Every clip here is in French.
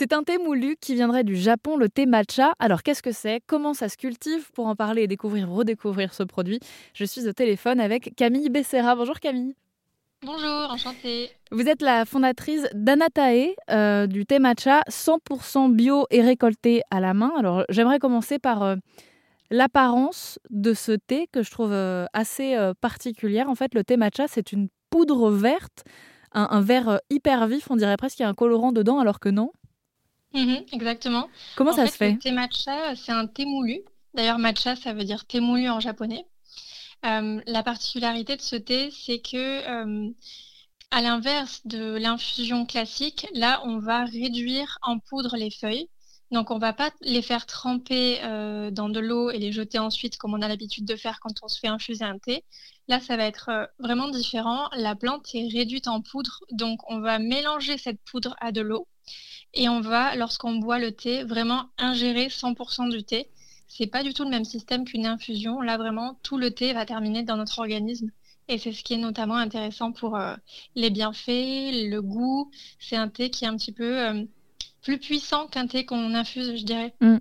C'est un thé moulu qui viendrait du Japon, le thé matcha. Alors qu'est-ce que c'est? Comment ça se cultive? Pour en parler et découvrir, redécouvrir ce produit, je suis au téléphone avec Camille Becerra. Bonjour Camille. Bonjour, enchantée. Vous êtes la fondatrice d'Anatae, euh, du thé matcha 100% bio et récolté à la main. Alors j'aimerais commencer par euh, l'apparence de ce thé que je trouve euh, assez particulière. En fait, le thé matcha, c'est une poudre verte, un, vert hyper vif, on dirait presque qu'il y a un colorant dedans alors que non. Mhm, exactement. Comment ça se fait Le thé matcha, c'est un thé moulu. D'ailleurs, matcha, ça veut dire thé moulu en japonais. Euh, la particularité de ce thé, c'est que, euh, à l'inverse de l'infusion classique, là, on va réduire en poudre les feuilles. Donc, on ne va pas les faire tremper euh, dans de l'eau et les jeter ensuite, comme on a l'habitude de faire quand on se fait infuser un thé. Là, ça va être vraiment différent. La plante est réduite en poudre, donc on va mélanger cette poudre à de l'eau et on va, lorsqu'on boit le thé, vraiment ingérer 100% du thé. C'est pas du tout le même système qu'une infusion. Là, vraiment, tout le thé va terminer dans notre organisme. Et c'est ce qui est notamment intéressant pour euh, les bienfaits, le goût. C'est un thé qui est un petit peu euh, plus puissant qu'un thé qu'on infuse, je dirais. Mm.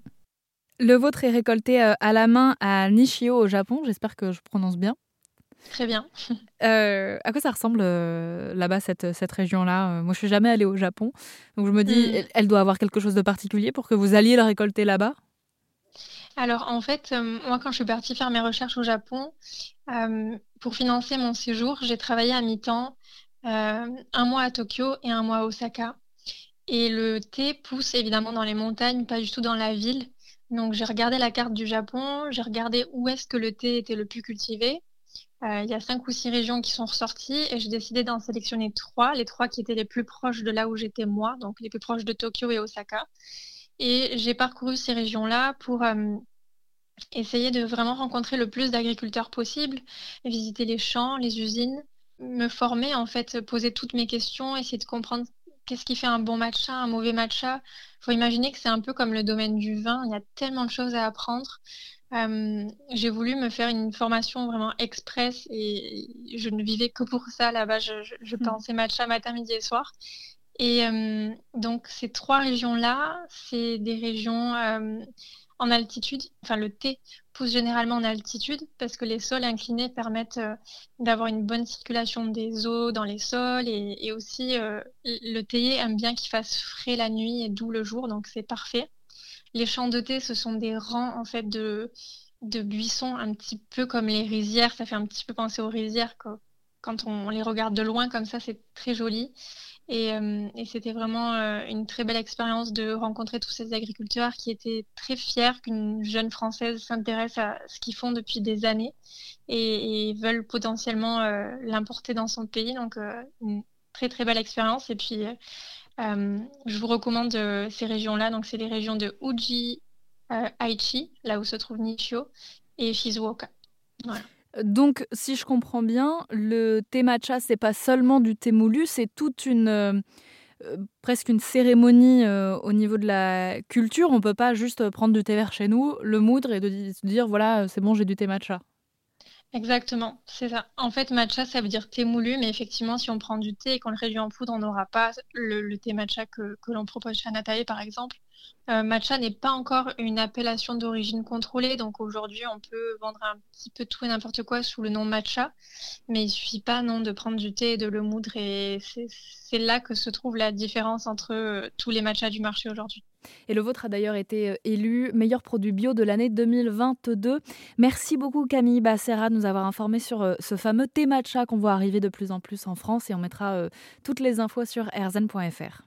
Le vôtre est récolté euh, à la main à Nishio au Japon. J'espère que je prononce bien. Très bien. Euh, à quoi ça ressemble euh, là-bas, cette, cette région-là euh, Moi, je suis jamais allée au Japon. Donc, je me dis, hmm. elle, doit avoir quelque chose de particulier pour que vous alliez la récolter là-bas? Alors, en fait, moi, quand je suis partie faire mes recherches au Japon, pour financer mon séjour, j'ai travaillé à mi-temps un mois à Tokyo et un mois à Osaka. Et le thé pousse évidemment dans les montagnes, pas du tout dans la ville. Donc, j'ai regardé la carte du Japon, j'ai regardé où est-ce que le thé était le plus cultivé. Euh, il y a cinq ou six régions qui sont ressorties et j'ai décidé d'en sélectionner trois, les trois qui étaient les plus proches de là où j'étais moi, donc les plus proches de Tokyo et Osaka. Et j'ai parcouru ces régions-là pour euh, essayer de vraiment rencontrer le plus d'agriculteurs possible, visiter les champs, les usines, me former en fait, poser toutes mes questions, essayer de comprendre qu'est-ce qui fait un bon matcha, un mauvais matcha. Il faut imaginer que c'est un peu comme le domaine du vin, il y a tellement de choses à apprendre. Euh, j'ai voulu me faire une formation vraiment express et je ne vivais que pour ça là-bas. Je, je, hmm. pensais matcha matin, midi et soir. Et euh, donc ces trois régions-là, c'est des régions euh, en altitude. Enfin, le thé pousse généralement en altitude parce que les sols inclinés permettent d'avoir une bonne circulation des eaux dans les sols et, et aussi le théier aime bien qu'il fasse frais la nuit et doux le jour, donc c'est parfait. Les champs de thé, ce sont des rangs en fait de, de buissons, un petit peu comme les rizières. Ça fait un petit peu penser aux rizières quand on les regarde de loin comme ça, c'est très joli. Et, euh, c'était vraiment euh, une très belle expérience de rencontrer tous ces agriculteurs qui étaient très fiers qu'une jeune Française s'intéresse à ce qu'ils font depuis des années et, veulent potentiellement euh, l'importer dans son pays. Donc, une très très belle expérience. Et puis, je vous recommande euh, ces régions-là. Donc, c'est les régions de Uji, euh, Aichi, là où se trouve Nishio, et Shizuoka. Donc, si je comprends bien, le thé matcha, c'est pas seulement du thé moulu, c'est toute une presque une cérémonie au niveau de la culture. On peut pas juste prendre du thé vert chez nous, le moudre et de dire voilà, c'est bon, j'ai du thé matcha. Exactement, c'est ça. En fait, matcha, ça veut dire thé moulu, mais effectivement, si on prend du thé et qu'on le réduit en poudre, on n'aura pas le, thé matcha que, l'on propose chez Anatae, par exemple. Euh, matcha n'est pas encore une appellation d'origine contrôlée, donc aujourd'hui, on peut vendre un petit peu tout et n'importe quoi sous le nom matcha, mais il suffit pas non de prendre du thé et de le moudre, et c'est là que se trouve la différence entre euh, tous les matchas du marché aujourd'hui. Et le vôtre a d'ailleurs été euh, élu meilleur produit bio de l'année 2022. Merci beaucoup Camille Bassera de nous avoir informé sur euh, ce fameux thé matcha qu'on voit arriver de plus en plus en France et on mettra euh, toutes les infos sur rzn.fr.